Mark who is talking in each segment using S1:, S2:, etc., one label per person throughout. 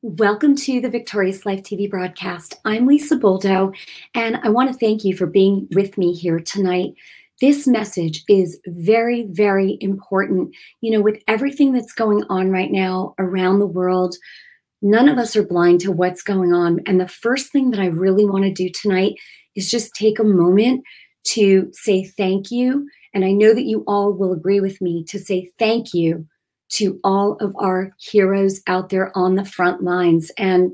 S1: Welcome to the Victorious Life TV broadcast. I'm Lisa Boldo, and I want to thank you for being with me here tonight. This message is very, very important. You know, with everything that's going on right now around the world, none of us are blind to what's going on. And the first thing that I really want to do tonight is just take a moment to say thank you. And I know that you all will agree with me to say thank you to all of our heroes out there on the front lines. And,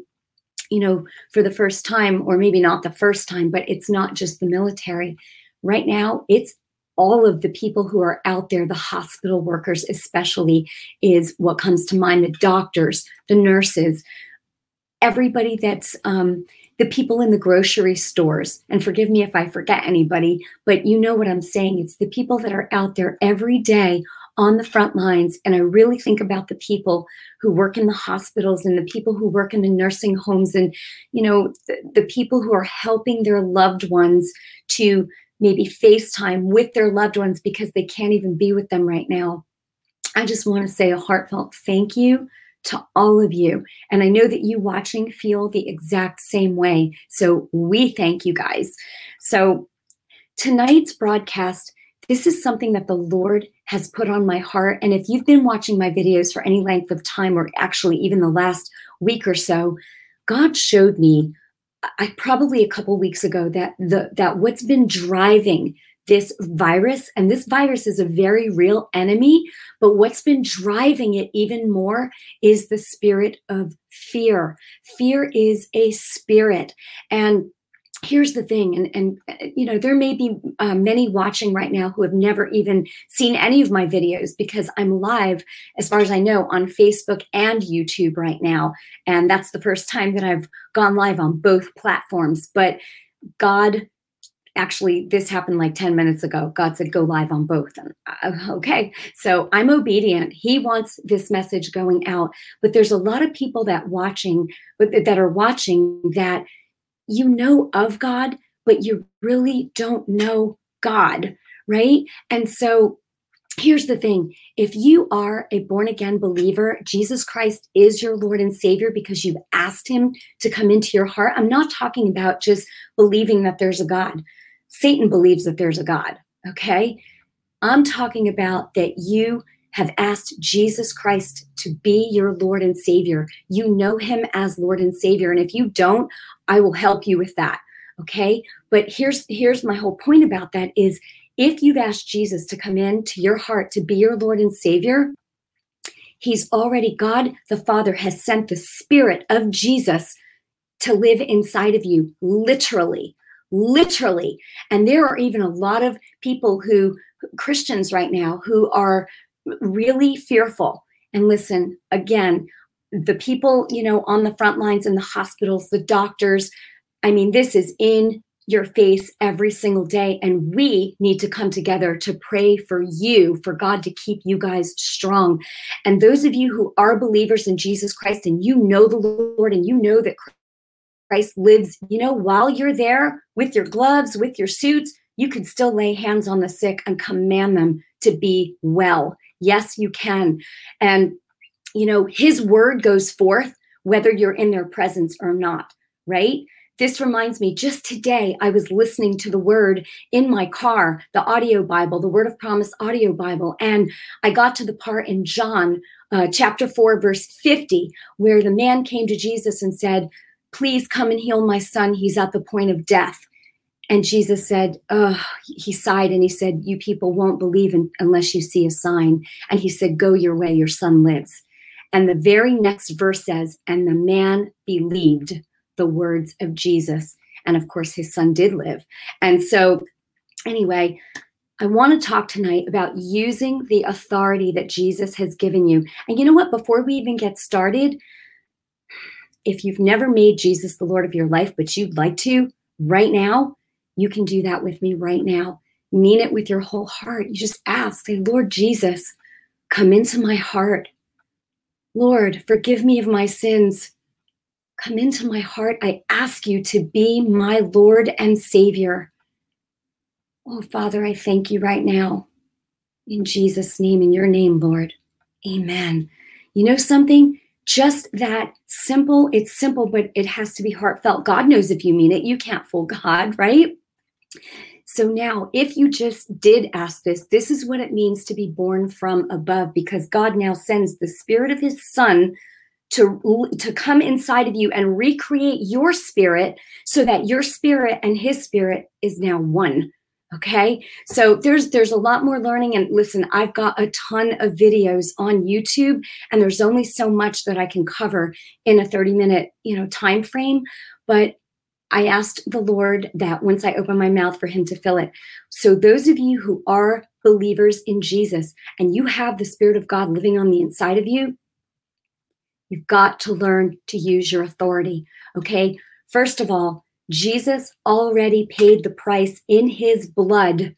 S1: you know, for the first time, or maybe not the first time, but it's not just the military. Right now, it's all of the people who are out there, the hospital workers, especially, is what comes to mind the doctors, the nurses, everybody that's um, the people in the grocery stores. And forgive me if I forget anybody, but you know what I'm saying. It's the people that are out there every day on the front lines. And I really think about the people who work in the hospitals and the people who work in the nursing homes and, you know, the, the people who are helping their loved ones to maybe FaceTime with their loved ones because they can't even be with them right now. I just want to say a heartfelt thank you to all of you. And I know that you watching feel the exact same way. So we thank you guys. So tonight's broadcast this is something that the Lord has put on my heart. And if you've been watching my videos for any length of time, or actually even the last week or so, God showed me, I probably a couple weeks ago, that the that what's been driving this virus, and this virus is a very real enemy, but what's been driving it even more is the spirit of fear. Fear is a spirit. And here's the thing and and you know there may be uh, many watching right now who have never even seen any of my videos because i'm live as far as i know on facebook and youtube right now and that's the first time that i've gone live on both platforms but god actually this happened like 10 minutes ago. God said go live on both and uh, okay so i'm obedient. He wants this message going out but there's a lot of people that watching that are watching that you know of God, but you really don't know God, right? And so here's the thing if you are a born again believer, Jesus Christ is your Lord and Savior because you've asked Him to come into your heart. I'm not talking about just believing that there's a God. Satan believes that there's a God, okay? I'm talking about that you have asked Jesus Christ to be your Lord and Savior. You know him as Lord and Savior. And if you don't, I will help you with that. Okay. But here's here's my whole point about that is if you've asked Jesus to come into your heart to be your Lord and Savior, He's already, God the Father has sent the Spirit of Jesus to live inside of you, literally, literally. And there are even a lot of people who, Christians right now, who are really fearful. And listen, again, the people, you know, on the front lines in the hospitals, the doctors, I mean, this is in your face every single day. And we need to come together to pray for you, for God to keep you guys strong. And those of you who are believers in Jesus Christ and you know the Lord and you know that Christ lives, you know, while you're there with your gloves, with your suits, you can still lay hands on the sick and command them to be well. Yes, you can. And, you know, his word goes forth whether you're in their presence or not, right? This reminds me, just today, I was listening to the word in my car, the audio Bible, the Word of Promise audio Bible, and I got to the part in John uh, chapter 4, verse 50, where the man came to Jesus and said, Please come and heal my son. He's at the point of death. And Jesus said, oh, he sighed and he said, You people won't believe in, unless you see a sign. And he said, Go your way, your son lives. And the very next verse says, And the man believed the words of Jesus. And of course, his son did live. And so, anyway, I want to talk tonight about using the authority that Jesus has given you. And you know what? Before we even get started, if you've never made Jesus the Lord of your life, but you'd like to right now, you can do that with me right now. Mean it with your whole heart. You just ask, say, Lord Jesus, come into my heart. Lord, forgive me of my sins. Come into my heart. I ask you to be my Lord and Savior. Oh, Father, I thank you right now. In Jesus' name, in your name, Lord. Amen. You know something? just that simple. It's simple, but it has to be heartfelt. God knows if you mean it. You can't fool God, right? So now, if you just did ask this, this is what it means to be born from above because God now sends the spirit of his son to, to come inside of you and recreate your spirit so that your spirit and his spirit is now one okay? So there's there's a lot more learning and listen i've got a ton of videos on youtube and there's only so much that i can cover in a 30 minute you know time frame but i asked the lord that once i open my mouth for him to fill it so those of you who are believers in jesus and you have the spirit of god living on the inside of you you've got to learn to use your authority okay first of all Jesus already paid the price in his blood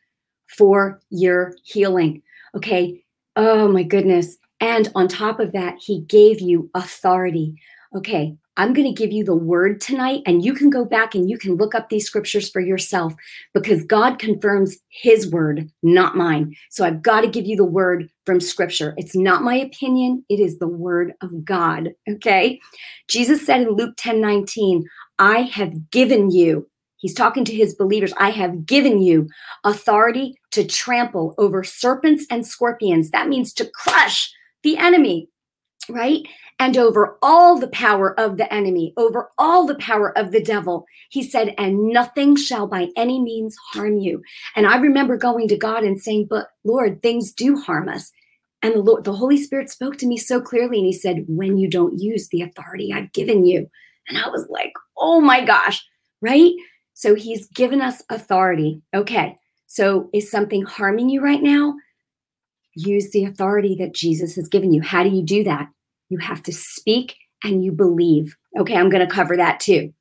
S1: for your healing. Okay. Oh my goodness. And on top of that, he gave you authority. Okay. I'm going to give you the word tonight, and you can go back and you can look up these scriptures for yourself because God confirms his word, not mine. So I've got to give you the word from scripture. It's not my opinion, it is the word of God. Okay. Jesus said in Luke 10 19, I have given you, he's talking to his believers, I have given you authority to trample over serpents and scorpions. That means to crush the enemy, right? And over all the power of the enemy, over all the power of the devil. He said, and nothing shall by any means harm you. And I remember going to God and saying, but Lord, things do harm us. And the Lord, the Holy Spirit spoke to me so clearly, and He said, when you don't use the authority I've given you. And I was like, oh my gosh, right? So He's given us authority. Okay. So is something harming you right now? Use the authority that Jesus has given you. How do you do that? You have to speak and you believe. Okay, I'm going to cover that too.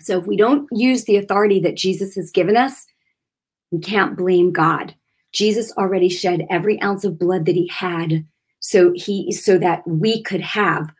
S1: So if we don't use the authority that Jesus has given us, we can't blame God. Jesus already shed every ounce of blood that he had so he so that we could have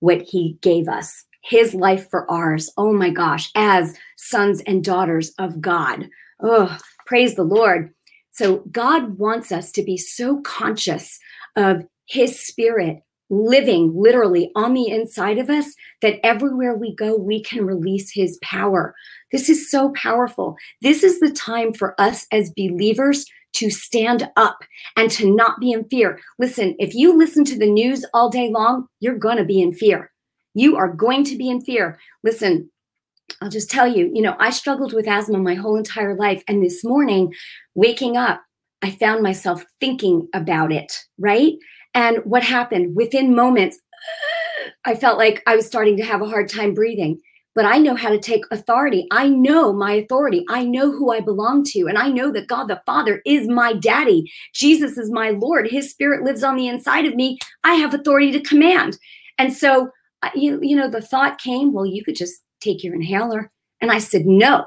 S1: what he gave us his life for ours oh my gosh as sons and daughters of god oh praise the lord so god wants us to be so conscious of his spirit living literally on the inside of us that everywhere we go, we can release his power. This is so powerful. This is the time for us as believers to stand up and to not be in fear. Listen, if you listen to the news all day long, you're going to be in fear. You are going to be in fear. Listen, I'll just tell you, you know, I struggled with asthma my whole entire life. And this morning, waking up, I found myself thinking about it, right? And what happened within moments, I felt like I was starting to have a hard time breathing. But I know how to take authority. I know my authority. I know who I belong to. And I know that God the Father is my daddy. Jesus is my Lord. His spirit lives on the inside of me. I have authority to command. And so, you, you know, the thought came, well, you could just take your inhaler. And I said, no,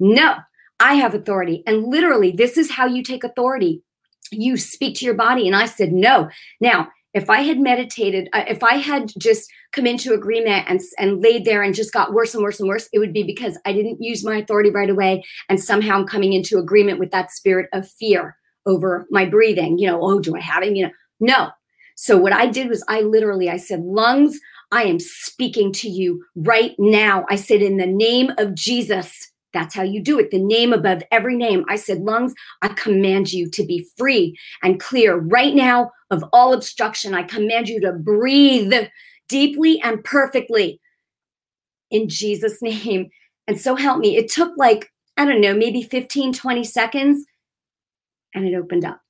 S1: no, I have authority. And literally, this is how you take authority you speak to your body. And I said, no. Now, if I had meditated, uh, if I had just come into agreement and, and laid there and just got worse and worse and worse, it would be because I didn't use my authority right away. And somehow I'm coming into agreement with that spirit of fear over my breathing. You know, oh, do I have it? You know, no. So what I did was I literally, I said, lungs, I am speaking to you right now. I said, in the name of Jesus, that's how you do it. The name above every name. I said, lungs, I command you to be free and clear right now of all obstruction. I command you to breathe deeply and perfectly in Jesus' name. And so help me. It took like, I don't know, maybe 15, 20 seconds, and it opened up.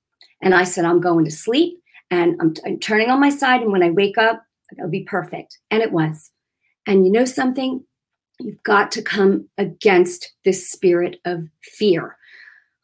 S1: And I said, I'm going to sleep and I'm, I'm turning on my side. And when I wake up, it'll be perfect. And it was. And you know something? You've got to come against this spirit of fear.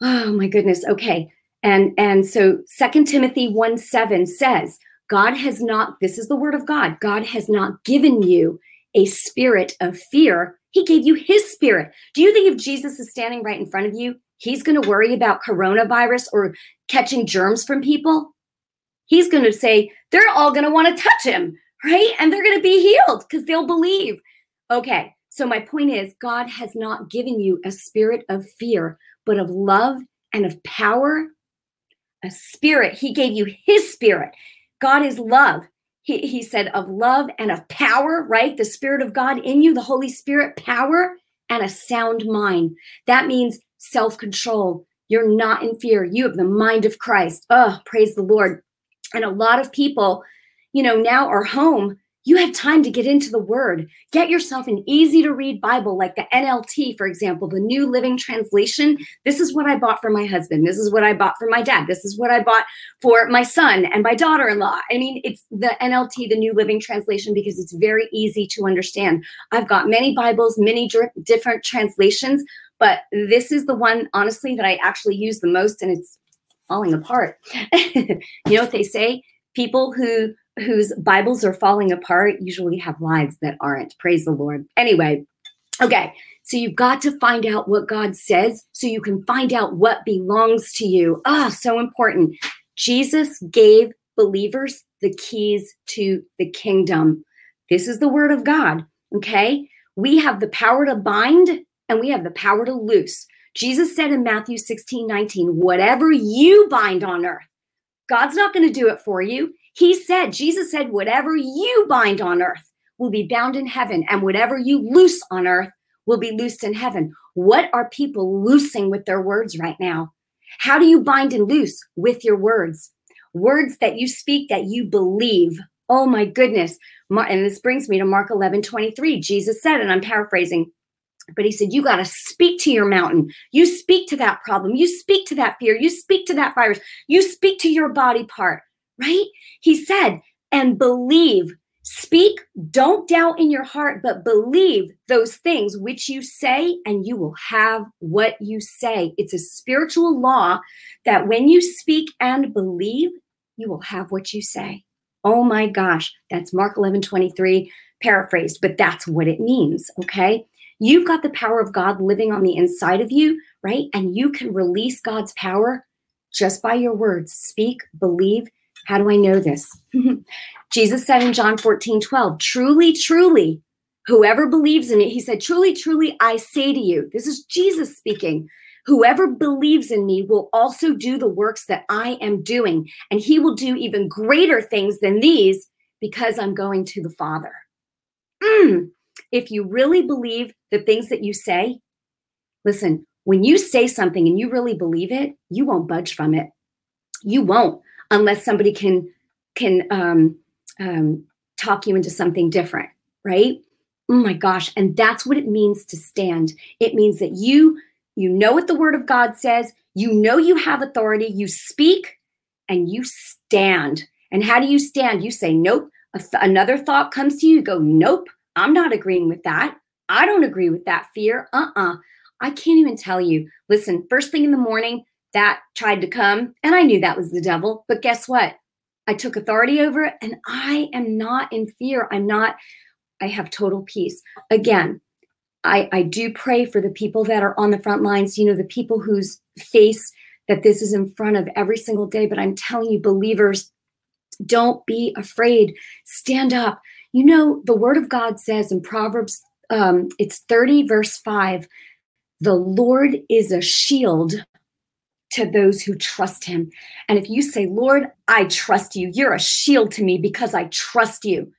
S1: Oh my goodness. Okay. And and so Second Timothy 1 7 says, God has not, this is the word of God, God has not given you a spirit of fear. He gave you his spirit. Do you think if Jesus is standing right in front of you, he's going to worry about coronavirus or catching germs from people? He's going to say, they're all going to want to touch him, right? And they're going to be healed because they'll believe. Okay. So, my point is, God has not given you a spirit of fear, but of love and of power. A spirit. He gave you His spirit. God is love. he, he said of love and of power, right? The Spirit of God in you, the Holy Spirit, power and a sound mind. That means self control. You're not in fear. You have the mind of Christ. Oh, praise the Lord. And a lot of people, you know, now are home you have time to get into the word. Get yourself an easy to read Bible like the NLT, for example, the New Living Translation. This is what I bought for my husband. This is what I bought for my dad. This is what I bought for my son and my daughter in law. I mean, it's the NLT, the New Living Translation, because it's very easy to understand. I've got many Bibles, many different translations, but this is the one, honestly, that I actually use the most, and it's falling apart. you know what they say? People who whose Bibles are falling apart usually have lives that aren't. Praise the Lord. Anyway, okay. So you've got to find out what God says so you can find out what belongs to you. Ah, oh, so important. Jesus gave believers the keys to the kingdom. This is the word of God. Okay. We have the power to bind and we have the power to loose. Jesus said in Matthew 16, 19, whatever you bind on earth, God's not going to do it for you. He said, Jesus said, whatever you bind on earth will be bound in heaven, and whatever you loose on earth will be loosed in heaven. What are people loosing with their words right now? How do you bind and loose with your words? Words that you speak that you believe. Oh my goodness. And this brings me to Mark 11 23. Jesus said, and I'm paraphrasing, but he said, You got to speak to your mountain. You speak to that problem. You speak to that fear. You speak to that virus. You speak to your body part right? He said, and believe. Speak, don't doubt in your heart, but believe those things which you say, and you will have what you say. It's a spiritual law that when you speak and believe, you will have what you say. Oh my gosh, that's Mark 11 23, paraphrased, but that's what it means, okay? You've got the power of God living on the inside of you, right? And you can release God's power just by your words. Speak, believe, how do I know this? Jesus said in John 14, 12, truly, truly, whoever believes in me, he said, truly, truly, I say to you, this is Jesus speaking. Whoever believes in me will also do the works that I am doing, and he will do even greater things than these because I'm going to the Father. Mm. If you really believe the things that you say, listen, when you say something and you really believe it, you won't budge from it. You won't unless somebody can can um, um, talk you into something different, right? Oh my gosh! And that's what it means to stand. It means that you you know what the Word of God says. You know you have authority. You speak and you stand. And how do you stand? You say, "Nope." Th- another thought comes to you. You go, "Nope." I'm not agreeing with that. I don't agree with that fear. Uh uh-uh. uh I can't even tell you. Listen, first thing in the morning, that tried to come, and I knew that was the devil. But guess what? I took authority over it, and I am not in fear. I'm not, I have total peace. Again, I, I do pray for the people that are on the front lines, you know, the people whose face that this is in front of every single day. But I'm telling you, believers, don't be afraid. Stand up. You know, the word of God says in Proverbs, um, it's 30, verse 5 the Lord is a shield to those who trust him. And if you say, Lord, I trust you, you're a shield to me because I trust you.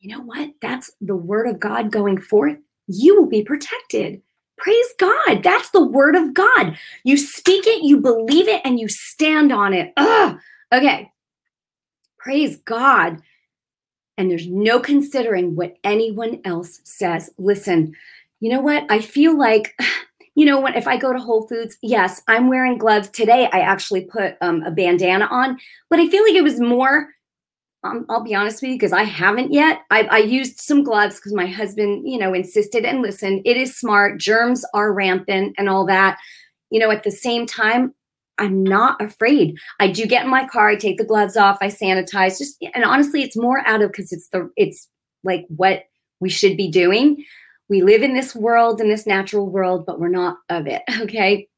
S1: You know what? That's the word of God going forth. You will be protected. Praise God. That's the word of God. You speak it, you believe it, and you stand on it. Ugh. Okay. Praise God. And there's no considering what anyone else says. Listen, you know what? I feel like you know, when if I go to Whole Foods, yes, I'm wearing gloves today. I actually put um, a bandana on, but I feel like it was more. Um, I'll be honest with you because I haven't yet. I, I used some gloves because my husband, you know, insisted. And listen, it is smart. Germs are rampant and all that. You know, at the same time, I'm not afraid. I do get in my car. I take the gloves off. I sanitize. Just and honestly, it's more out of because it's the it's like what we should be doing we live in this world in this natural world but we're not of it okay?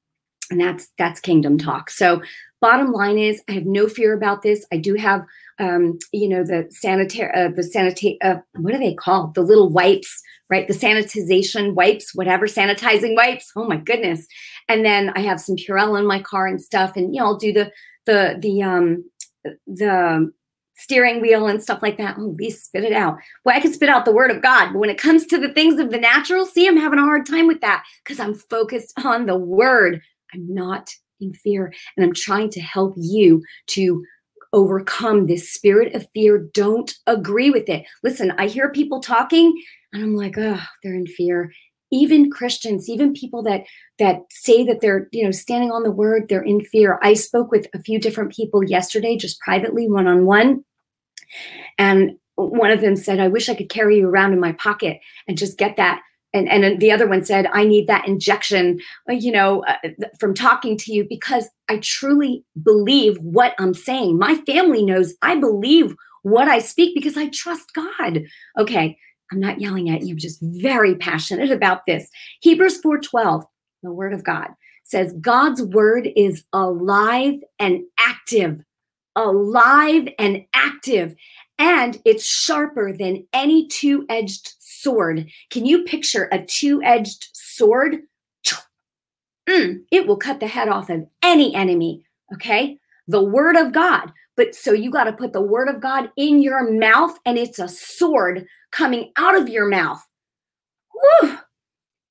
S1: And that's that's kingdom talk. So bottom line is i have no fear about this. I do have um, you know the sanitary uh, the sanitate uh, what are they called? The little wipes right? The sanitization wipes whatever sanitizing wipes. Oh my goodness. And then i have some purell in my car and stuff and you know i'll do the the the um the steering wheel and stuff like that. Oh, please spit it out. Well, I can spit out the word of God, but when it comes to the things of the natural, see, I'm having a hard time with that because I'm focused on the word. I'm not in fear, and I'm trying to help you to overcome this spirit of fear. Don't agree with it. Listen, I hear people talking, and I'm like, oh, they're in fear. Even Christians, even people that that say that they're, you know, standing on the word, they're in fear. I spoke with a few different people yesterday, just privately, one on one, and one of them said, "I wish I could carry you around in my pocket and just get that. And and the other one said i need that injection uh, you know uh, from talking to you because i truly believe what i'm saying. My family knows i believe what i speak because i trust god. Okay i'm not yelling at you I'm just very passionate about this hebrews 4:12 the word of god says god's word is alive and active alive and active and it's sharper than any two-edged sword. Can you picture a two edged sword? Mm, it will cut the head off of any enemy. Okay. The word of God. But so you got to put the word of God in your mouth, and it's a sword coming out of your mouth. Whew.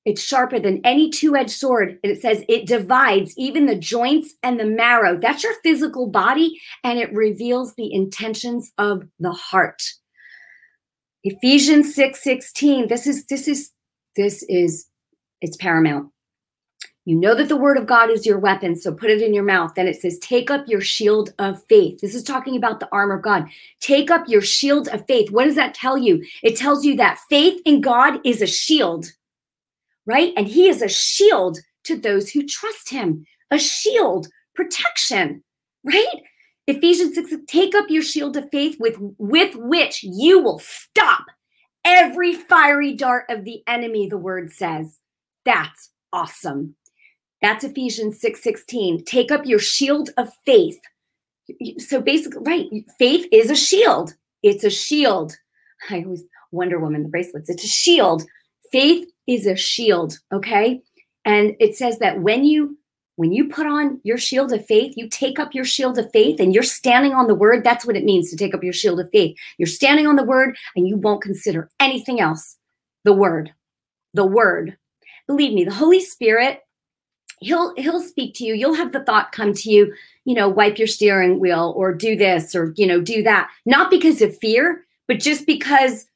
S1: It's sharper than any two edged sword. And it says it divides even the joints and the marrow. That's your physical body, and it reveals the intentions of the heart. Ephesians 6 16. This is this is this is it's paramount. You know that the word of God is your weapon, so put it in your mouth. Then it says, Take up your shield of faith. This is talking about the armor of God. Take up your shield of faith. What does that tell you? It tells you that faith in God is a shield, right? And He is a shield to those who trust Him, a shield, protection, right? Ephesians 6 take up your shield of faith with with which you will stop every fiery dart of the enemy the word says. That's awesome. That's Ephesians 6 16. Take up your shield of faith. So basically, right, faith is a shield. It's a shield. I always Wonder Woman, the bracelets, it's a shield. Faith is a shield, okay? And it says that when you when you put on your shield of faith, you take up your shield of faith and you're standing on the word. That's what it means to take up your shield of faith. You're standing on the word and you won't consider anything else. The word, the word. Believe me, the Holy Spirit, he'll he'll speak to you. You'll have the thought come to you, you know, wipe your steering wheel or do this or, you know, do that. Not because of fear, but just because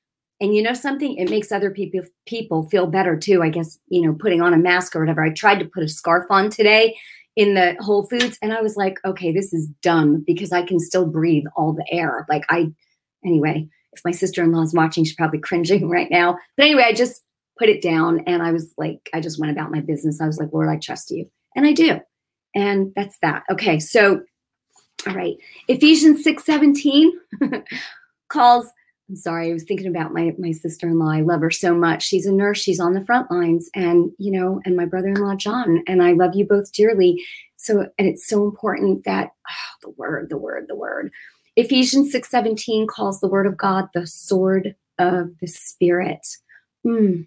S1: and you know something? It makes other people people feel better too. I guess, you know, putting on a mask or whatever. I tried to put a scarf on today in the Whole Foods and I was like, okay, this is dumb because I can still breathe all the air. Like I anyway, if my sister-in-law is watching, she's probably cringing right now. But anyway, I just put it down and I was like, I just went about my business. I was like, Lord, I trust you. And I do. And that's that. Okay, so all right. Ephesians 6 17 calls I'm sorry, I was thinking about my my sister-in-law. I love her so much. She's a nurse, she's on the front lines, and you know, and my brother-in-law John, and I love you both dearly. So, and it's so important that oh, the word, the word, the word. Ephesians 6:17 calls the word of God the sword of the spirit. Mm.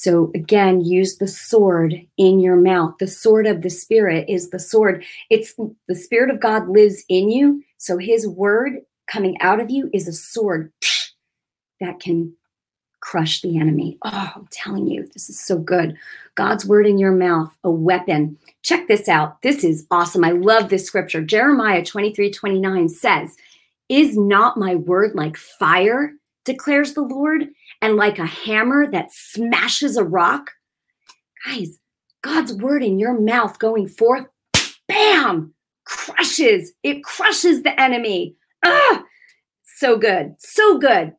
S1: So again, use the sword in your mouth. The sword of the spirit is the sword. It's the spirit of God lives in you. So his word coming out of you is a sword that can crush the enemy. Oh, I'm telling you, this is so good. God's word in your mouth, a weapon. Check this out. This is awesome. I love this scripture. Jeremiah 23 29 says, Is not my word like fire, declares the Lord, and like a hammer that smashes a rock? Guys, God's word in your mouth going forth, bam, crushes. It crushes the enemy. Ah, so good. So good.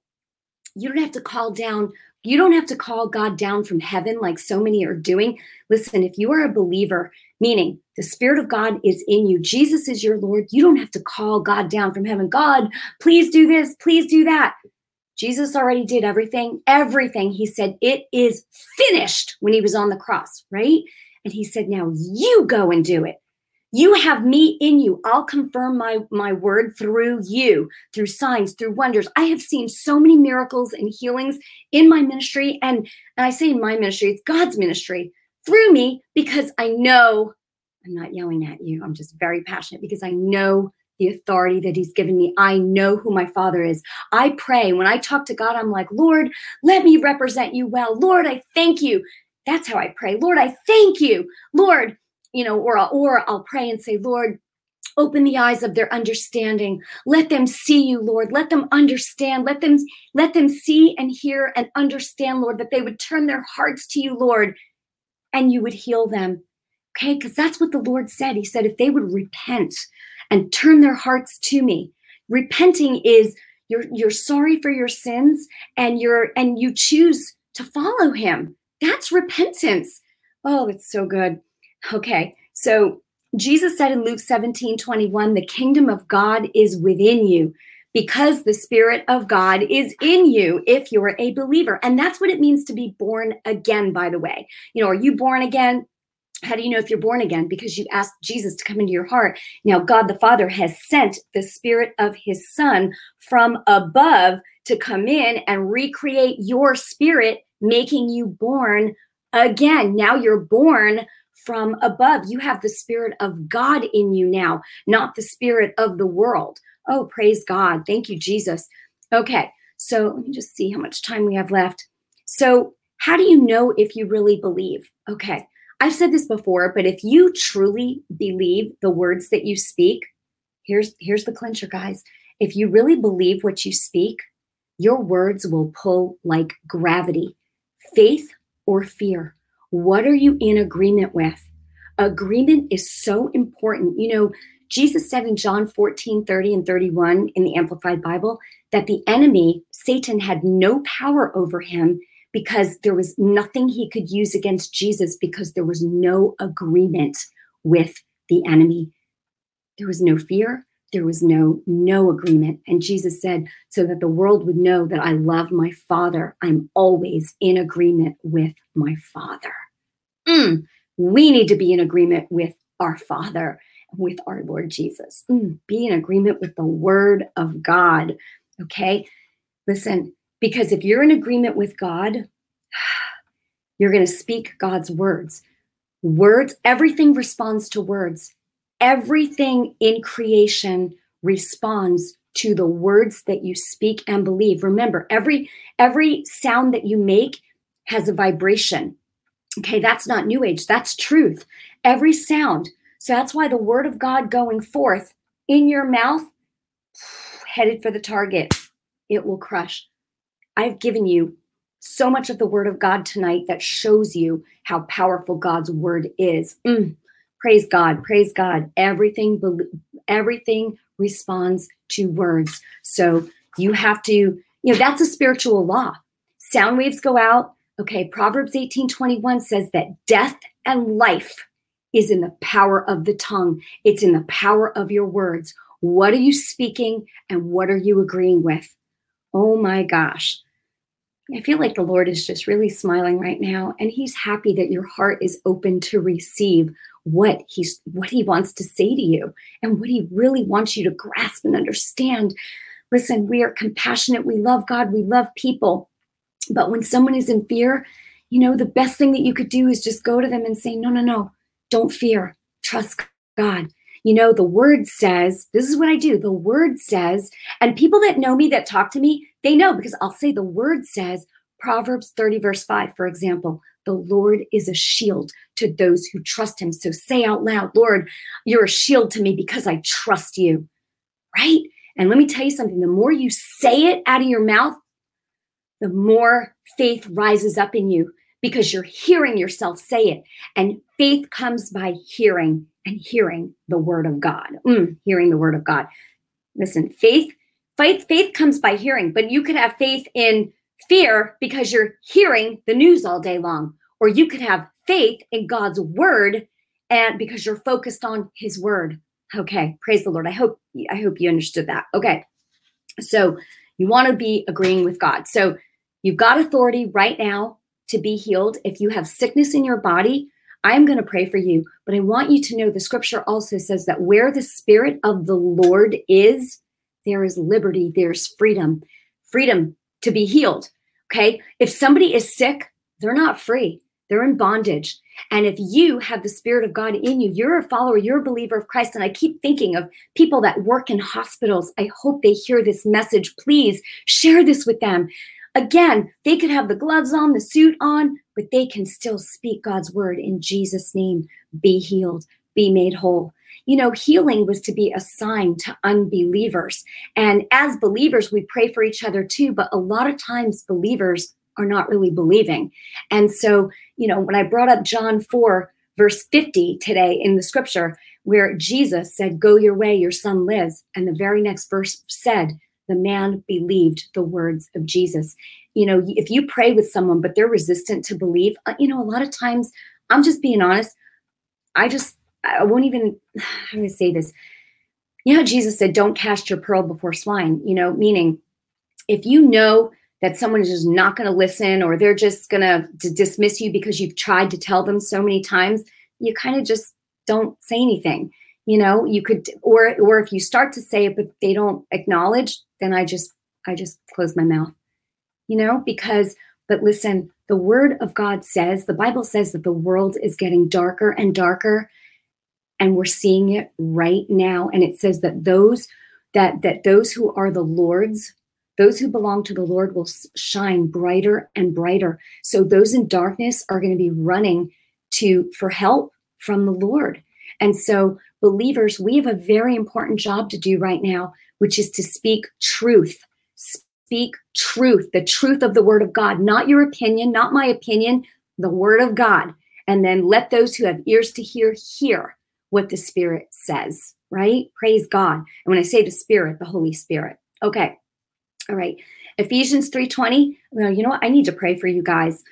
S1: You don't have to call down, you don't have to call God down from heaven like so many are doing. Listen, if you are a believer, meaning the Spirit of God is in you, Jesus is your Lord, you don't have to call God down from heaven. God, please do this, please do that. Jesus already did everything, everything. He said, It is finished when he was on the cross, right? And he said, Now you go and do it. You have me in you. I'll confirm my, my word through you, through signs, through wonders. I have seen so many miracles and healings in my ministry. And, and I say in my ministry, it's God's ministry through me because I know I'm not yelling at you. I'm just very passionate because I know the authority that He's given me. I know who my Father is. I pray. When I talk to God, I'm like, Lord, let me represent you well. Lord, I thank you. That's how I pray. Lord, I thank you. Lord, you know, or, or I'll pray and say, Lord, open the eyes of their understanding let them see you lord let them understand let them let them see and hear and understand lord that they would turn their hearts to you lord and you would heal them okay because that's what the lord said he said if they would repent and turn their hearts to me repenting is you're you're sorry for your sins and you're and you choose to follow him that's repentance oh it's so good okay so Jesus said in Luke 17 21, the kingdom of God is within you because the Spirit of God is in you if you're a believer. And that's what it means to be born again, by the way. You know, are you born again? How do you know if you're born again? Because you asked Jesus to come into your heart. Now, God the Father has sent the Spirit of His Son from above to come in and recreate your spirit, making you born again. Now you're born from above. You have the Spirit of God in you now, not the Spirit of the world. Oh, praise God. Thank you, Jesus. Okay, so let me just see how much time we have left. So, how do you know if you really believe? Okay, I've said this before, but if you truly believe the words that you speak, here's here's the clincher, guys. If you really believe what you speak, your words will pull like gravity, faith or fear. What are you in agreement with? Agreement is so important. You know, Jesus said in John 14, 30 and 31 in the Amplified Bible that the enemy, Satan, had no power over him because there was nothing he could use against Jesus because there was no agreement with the enemy. There was no fear, there was no no agreement. And jesus said so that the world would know that i love my father i'm always in agreement with my father. Mm, we need to be in agreement with our father with our lord jesus. Mm, be in agreement with the word of god okay? Listen because if you're in agreement with god you're going to speak god's words. Words everything responds to words. Everything in creation responds to the words that you speak and believe. Remember every every sound that you make has a vibration. Okay that's not new age that's truth. Every sound. So that's why the word of god going forth in your mouth headed for the target it will crush i've given you so much of the word of god tonight that shows you how powerful god's word is mm. Praise God. Praise God. Everything everything responds to words. So you have to, you know, that's a spiritual law. Sound waves go out. Okay, Proverbs 18:21 says that death and life is in the power of the tongue. It's in the power of your words. What are you speaking and what are you agreeing with? Oh my gosh. I feel like the Lord is just really smiling right now, and He's happy that your heart is open to receive what He's what He wants to say to you and what He really wants you to grasp and understand. Listen, we are compassionate, we love God, we love people. But when someone is in fear, you know, the best thing that you could do is just go to them and say, No, no, no, don't fear, trust God. You know, the word says, this is what I do. The word says, and people that know me, that talk to me, they know because I'll say the word says, Proverbs 30, verse 5, for example, the Lord is a shield to those who trust him. So say out loud, Lord, you're a shield to me because I trust you. Right? And let me tell you something the more you say it out of your mouth, the more faith rises up in you because you're hearing yourself say it. And faith comes by hearing and hearing the word of God. Mm, hearing the word of God. Listen, faith, faith, faith comes by hearing, but you could have faith in fear because you're hearing the news all day long, or you could have faith in God's word and because you're focused on his word. Okay, praise the Lord. I hope I hope you understood that. Okay. So, you want to be agreeing with God. So, you've got authority right now to be healed. If you have sickness in your body, I am going to pray for you, but I want you to know the scripture also says that where the spirit of the Lord is, there is liberty, there's freedom, freedom to be healed. Okay. If somebody is sick, they're not free. they're in bondage. And if you have the Spirit of God in you, you're a follower, you're a believer of Christ. And I keep thinking of people that work in hospitals. I hope they hear this message. Please share this with them. Again, they could have the gloves on, the suit on, but they can still speak God's word in Jesus' name. Be healed, be made whole. You know, healing was to be a sign to unbelievers. And as believers, we pray for each other too, but a lot of times believers are not really believing. And so, you know, when I brought up John 4, verse 50 today in the scripture, where Jesus said, Go your way, your son lives. And the very next verse said, the man believed the words of Jesus. You know, if you pray with someone, but they're resistant to believe, uh, you know, a lot of times, I'm just being honest, I just, I won't even, how do I say this? You know, Jesus said, don't cast your pearl before swine, you know, meaning if you know that someone is just not going to listen or they're just going to dismiss you because you've tried to tell them so many times, you kind of just don't say anything you know you could or or if you start to say it but they don't acknowledge then i just i just close my mouth you know because but listen the word of god says the bible says that the world is getting darker and darker and we're seeing it right now and it says that those that that those who are the lord's those who belong to the lord will shine brighter and brighter. So those in darkness are going to be running to for help from the lord. And so believers, we have a very important job to do right now, which is to speak truth. Speak truth, the truth of the word of God, not your opinion, not my opinion, the word of God. And then let those who have ears to hear hear what the Spirit says, right? Praise God. And when I say the Spirit, the Holy Spirit. Okay. All right. Ephesians 3:20. Well, you know what? I need to pray for you guys.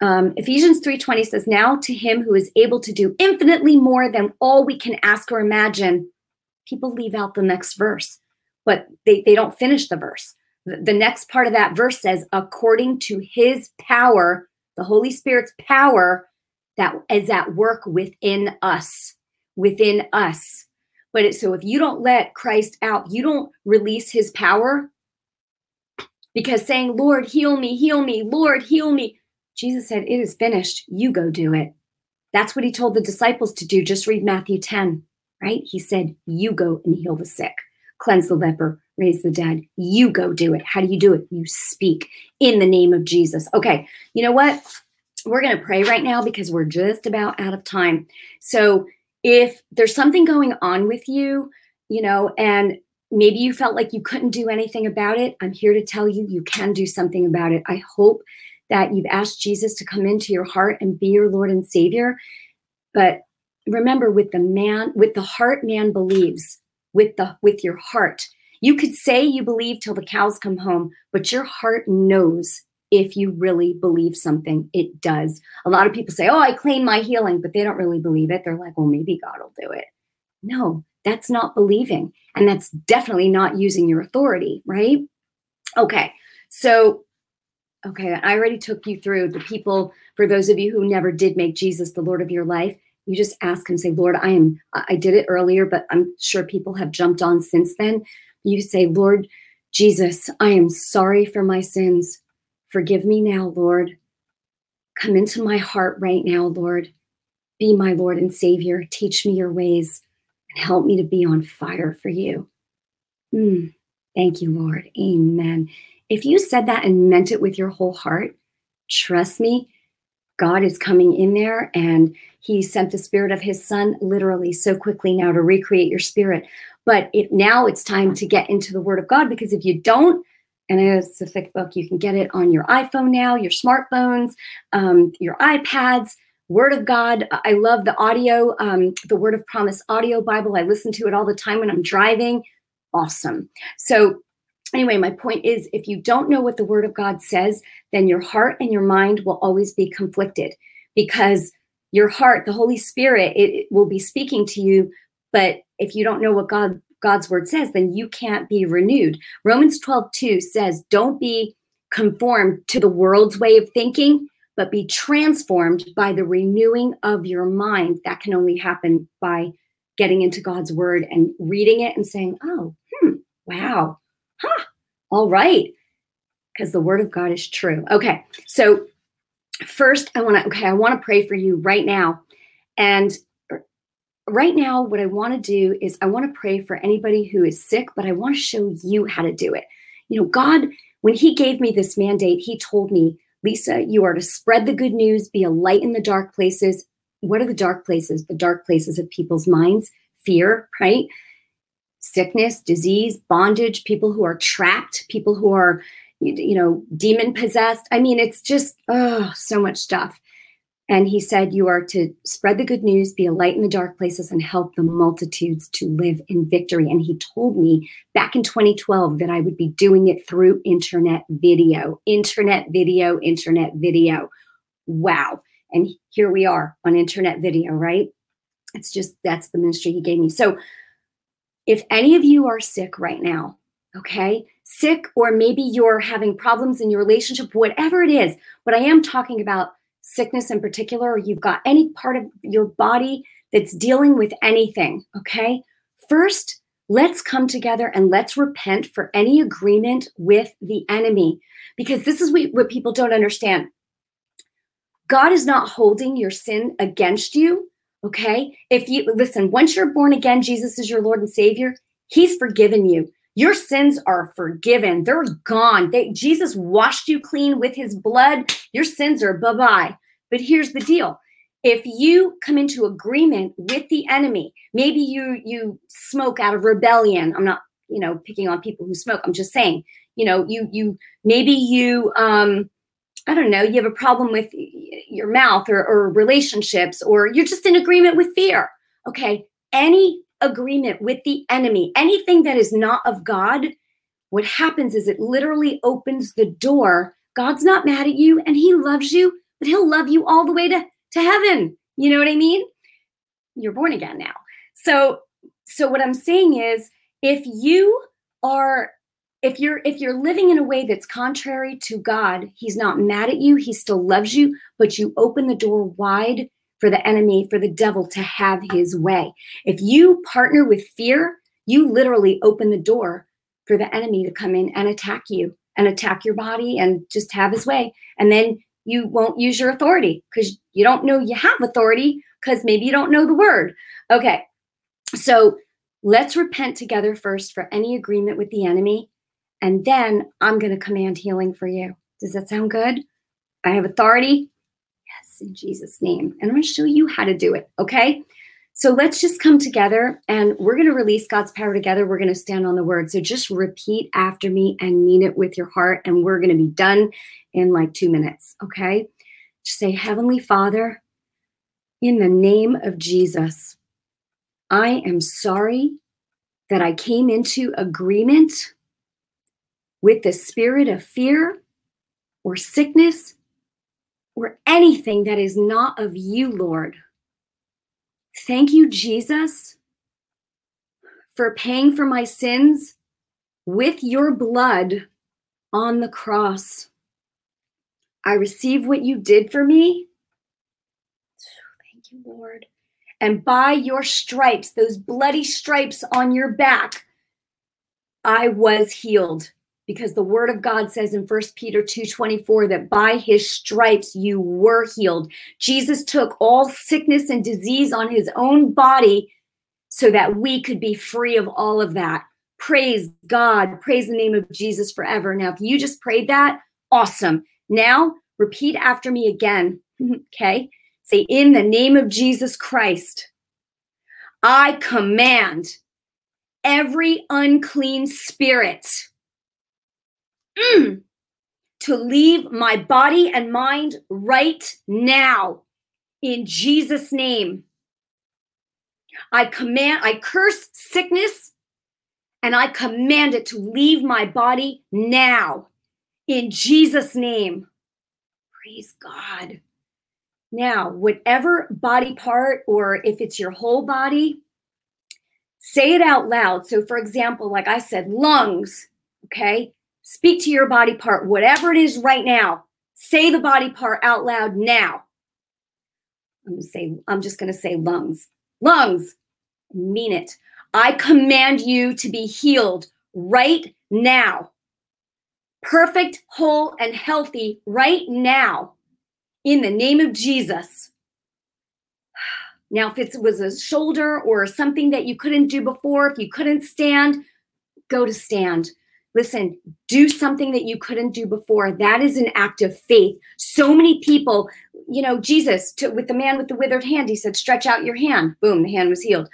S1: Um, Ephesians 3:20 says, "Now to him who is able to do infinitely more than all we can ask or imagine." People leave out the next verse, but they, they don't finish the verse. The, next part of that verse says, "According to his power, the Holy Spirit's power that is at work within us, within us." But it, so if you don't let Christ out, you don't release his power because saying, Lord, heal me, heal me, Lord, heal me, Jesus said, It is finished. You go do it. That's what he told the disciples to do. Just read Matthew 10, right? He said, You go and heal the sick, cleanse the leper, raise the dead. You go do it. How do you do it? You speak in the name of Jesus. Okay, you know what? We're going to pray right now because we're just about out of time. So if there's something going on with you, you know, and maybe you felt like you couldn't do anything about it, I'm here to tell you you can do something about it. I hope that you've asked Jesus to come into your heart and be your Lord and Savior. But remember, with the man, with the heart, man believes. With the with your heart, you could say you believe till the cows come home, but your heart knows if you really believe something. It does. A lot of people say, "Oh, I claim my healing," but they don't really believe it. They're like, "Well, maybe God will do it." No, that's not believing, and that's definitely not using your authority, right? Okay, so Okay, I already took you through the people. For those of you who never did make Jesus the Lord of your life, you just ask him, say, Lord, I am, I did it earlier, but I'm sure people have jumped on since then. You say, Lord Jesus, I am sorry for my sins. Forgive me now, Lord. Come into my heart right now, Lord. Be my Lord and Savior. Teach me your ways and help me to be on fire for you. Mm, thank you, Lord. Amen. If you said that and meant it with your whole heart, trust me, God is coming in there and he sent the spirit of his son literally so quickly now to recreate your spirit. But it now it's time to get into the word of God because if you don't, and it's a thick book, you can get it on your iPhone now, your smartphones, um, your iPads. Word of God. I love the audio, um, the Word of Promise audio Bible. I listen to it all the time when I'm driving. Awesome. So anyway, my point is if you don't know what the word of God says, then your heart and your mind will always be conflicted because your heart, the Holy Spirit, it, it will be speaking to you. But if you don't know what God God's word says, then you can't be renewed. Romans 12, 2 says, Don't be conformed to the world's way of thinking, but be transformed by the renewing of your mind. That can only happen by getting into God's word and reading it and saying, Oh, hmm, wow, huh, all right, because the word of God is true. Okay, so first, I want to, okay, I want to pray for you right now. And right now, what I want to do is I want to pray for anybody who is sick, but I want to show you how to do it. You know, God, when He gave me this mandate, He told me, Lisa, you are to spread the good news, be a light in the dark places. What are the dark places? The dark places of people's minds, fear, right? Sickness, disease, bondage, people who are trapped, people who are, you know, demon possessed. I mean, it's just, oh, so much stuff. And he said, You are to spread the good news, be a light in the dark places, and help the multitudes to live in victory. And he told me back in 2012 that I would be doing it through internet video, internet video, internet video. Wow. And here we are on internet video, right? It's just that's the ministry he gave me. So if any of you are sick right now, okay, sick, or maybe you're having problems in your relationship, whatever it is, but I am talking about sickness in particular, or you've got any part of your body that's dealing with anything, okay? First, let's come together and let's repent for any agreement with the enemy because this is what, what people don't understand. God is not holding your sin against you, okay? If you listen, once you're born again, Jesus is your Lord and Savior, He's forgiven you. Your sins are forgiven. They're gone. They, Jesus washed you clean with his blood. Your sins are bye bye. But here's the deal. If you come into agreement with the enemy, maybe you you smoke out of rebellion. I'm not, you know, picking on people who smoke. I'm just saying, you know, you you maybe you um I don't know, you have a problem with your mouth or, or relationships, or you're just in agreement with fear. Okay. Any agreement with the enemy, anything that is not of God, what happens is it literally opens the door. God's not mad at you and he loves you, but he'll love you all the way to, to heaven. You know what I mean? You're born again now. So so what I'm saying is if you are if you're if you're living in a way that's contrary to God, he's not mad at you, he still loves you, but you open the door wide for the enemy, for the devil to have his way. If you partner with fear, you literally open the door for the enemy to come in and attack you and attack your body and just have his way. And then you won't use your authority because you don't know you have authority because maybe you don't know the word. Okay. So let's repent together first for any agreement with the enemy. And then I'm going to command healing for you. Does that sound good? I have authority Yes, in Jesus' name. And I'm going to show you how to do it. Okay. So let's just come together and we're going to release God's power together. We're going to stand on the word. So just repeat after me and mean it with your heart. And we're going to be done in like two minutes. Okay. Just say, Heavenly Father, in the name of Jesus, I am sorry that I came into agreement with the spirit of fear or sickness or anything that is not of you, Lord. Thank you, Jesus, for paying for my sins with your blood on the cross. I receive what you did for me. Thank you, Lord. And by your stripes, those bloody stripes on your back, I was healed because the word of God says in 1 Peter 2:24 that by his stripes you were healed. Jesus took all sickness and disease on his own body so that we could be free of all of that. Praise God. Praise the name of Jesus forever. Now, if you just prayed that, awesome. Now, repeat after me again. okay? Say, in the name of Jesus Christ, I command every unclean spirit mm, to leave my body and mind right now in Jesus' name. I command, I curse sickness and I command it to leave my body now in Jesus' name. Praise God. Now, whatever body part, or if it's your whole body, say it out loud. So, for example, like I said, lungs, okay? Speak to your body part, whatever it is right now. Say the body part out loud now. I'm gonna say, I'm just gonna say lungs. Lungs, mean it. I command you to be healed right now. Perfect, whole, and healthy right now in the name of Jesus. Now, if it was a shoulder or something that you couldn't do before, if you couldn't stand, go to stand. Listen, do something that you couldn't do before. That is an act of faith. So many people, you know, Jesus, to, with the man with the withered hand, he said, stretch out your hand. Boom, the hand was healed.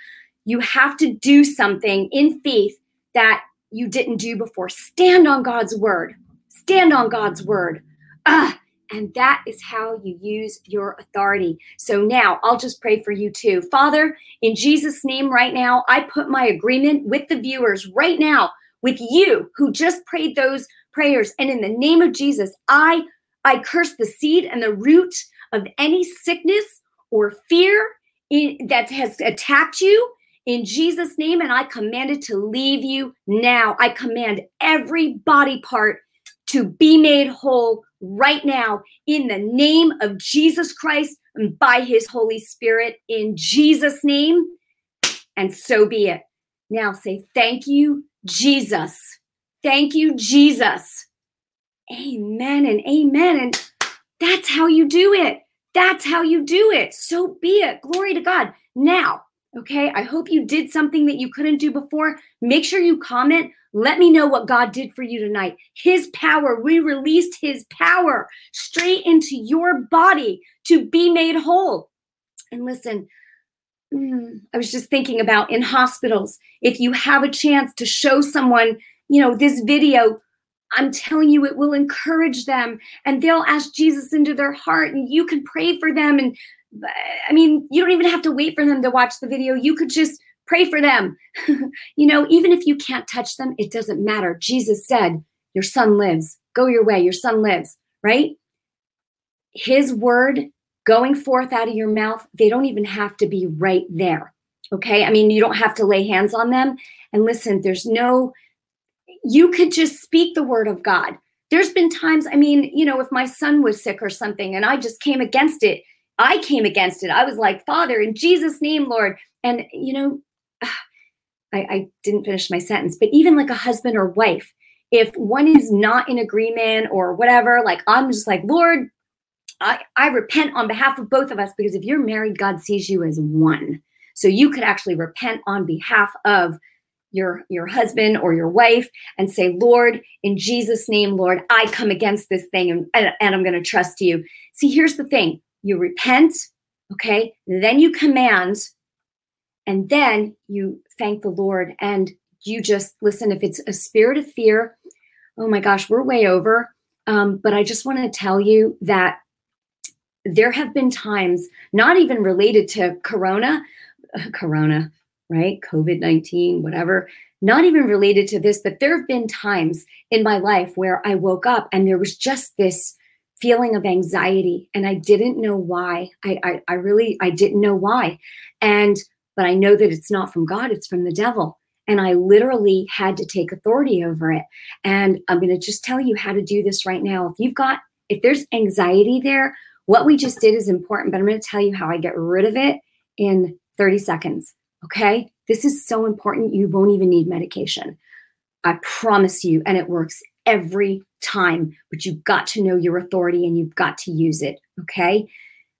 S1: You have to do something in faith that you didn't do before. Stand on God's word. Stand on God's word. Ah, and that is how you use your authority. So now I'll just pray for you too. Father, in Jesus' name, right now, I put my agreement with the viewers right now, with you who just prayed those prayers. And in the name of Jesus, I I curse the seed and the root of any sickness or fear in, that has attacked you in Jesus' name, and I command it to leave you now. I command every body part to be made whole right now in the name of Jesus Christ and by his Holy Spirit in Jesus' name. And so be it. Now say, Thank you, Jesus. Thank you, Jesus. Amen and amen. And that's how you do it. That's how you do it. So be it. Glory to God. Now, okay, I hope you did something that you couldn't do before. Make sure you comment let me know what God did for you tonight. His power, we released His power straight into your body to be made whole. And listen, mm, I was just thinking about in hospitals, if you have a chance to show someone, you know, this video, I'm telling you, it will encourage them and they'll ask Jesus into their heart and you can pray for them. And I mean, you don't even have to wait for them to watch the video. You could just Pray for them. you know, even if you can't touch them, it doesn't matter. Jesus said, Your son lives. Go your way. Your son lives, right? His word going forth out of your mouth, they don't even have to be right there. Okay. I mean, you don't have to lay hands on them. And listen, there's no, you could just speak the word of God. There's been times, I mean, you know, if my son was sick or something and I just came against it, I came against it. I was like, Father, in Jesus' name, Lord. And, you know, I, I didn't finish my sentence, but even like a husband or wife, if one is not in agreement or whatever, like I'm just like, Lord, I, I repent on behalf of both of us because if you're married, God sees you as one. So you could actually repent on behalf of your your husband or your wife and say, Lord, in Jesus' name, Lord, I come against this thing and, and, and I'm going to trust you. See, here's the thing you repent, okay? Then you command and then you thank the Lord and you just listen. If it's a spirit of fear, oh my gosh, we're way over. Um, but I just want to tell you that there have been times, not even related to Corona, Corona, right? COVID 19, whatever, not even related to this, but there have been times in my life where I woke up and there was just this feeling of anxiety and I didn't know why. I, I, I really, I didn't know why. And but I know that it's not from God, it's from the devil. And I literally had to take authority over it. And I'm going to just tell you how to do this right now. If you've got, if there's anxiety there, what we just did is important, but I'm going to tell you how I get rid of it in 30 seconds. Okay. This is so important. You won't even need medication. I promise you. And it works every time, but you've got to know your authority and you've got to use it. Okay.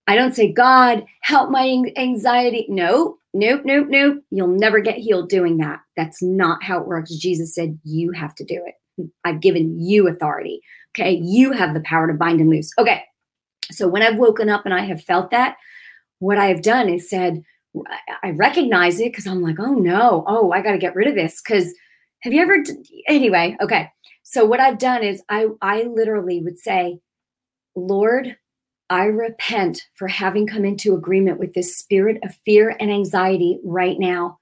S1: I don't say, God, help my anxiety. No, nope, nope, nope. You'll never get healed doing that. That's not how it works. Jesus said, You have to do it. I've given you authority. Okay. You have the power to bind and loose. Okay. So when I've woken up and I have felt that, what I have done is said, I recognize it because I'm like, oh no, oh, I got to get rid of this. Because have you ever, anyway, okay. So what I've done is I, I literally would say, Lord, I repent for having come into agreement with this spirit of fear and anxiety right now.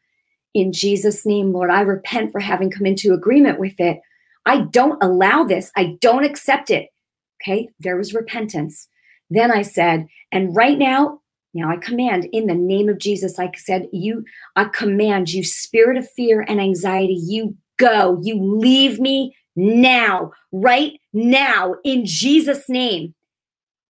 S1: In Jesus' name, Lord, I repent for having come into agreement with it. I don't allow this. I don't accept it. Okay, there was repentance. Then I said, and right now, now I command in the name of Jesus, I said, you, I command you, spirit of fear and anxiety, you go, you leave me now, right now, in Jesus' name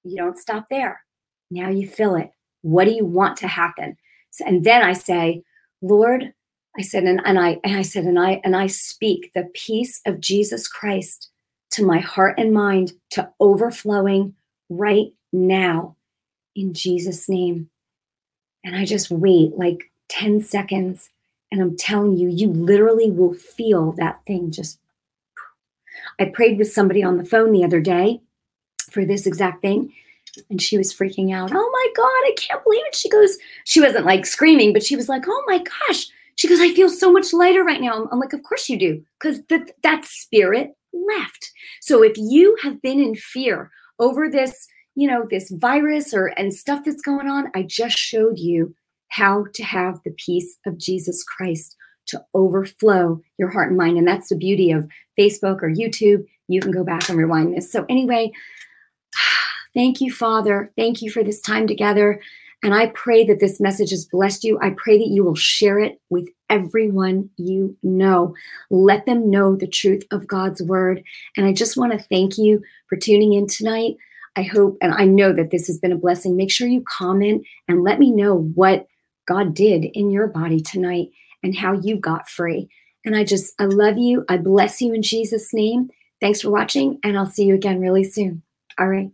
S1: you don't stop there. Now you feel it. What do you want to happen? And then I say, Lord, I said, and, and I and I said, and I and I speak the peace of Jesus Christ to my heart and mind to overflowing right now in Jesus' name. And I just wait like 10 seconds. And I'm telling you, you literally will feel that thing just. I prayed with somebody on the phone the other day for this exact thing. And she was freaking out. Oh my God, I can't believe it. She goes, she wasn't like screaming, but she was like, oh my gosh. She goes, I feel so much lighter right now. I'm like, of course you do, because th- that spirit left. So if you have been in fear over this, you know, this virus or and stuff that's going on, I just showed you how to have the peace of Jesus Christ to overflow your heart and mind. And that's the beauty of Facebook or YouTube. You can go back and rewind this. So, anyway, thank you, Father. Thank you for this time together. And I pray that this message has blessed you. I pray that you will share it with everyone you know. Let them know the truth of God's word. And I just want to thank you for tuning in tonight. I hope, and I know that this has been a blessing. Make sure you comment and let me know what God did in your body tonight and how you got free. And I just, I love you. I bless you in Jesus' name. Thanks for watching, and I'll see you again really soon. All right.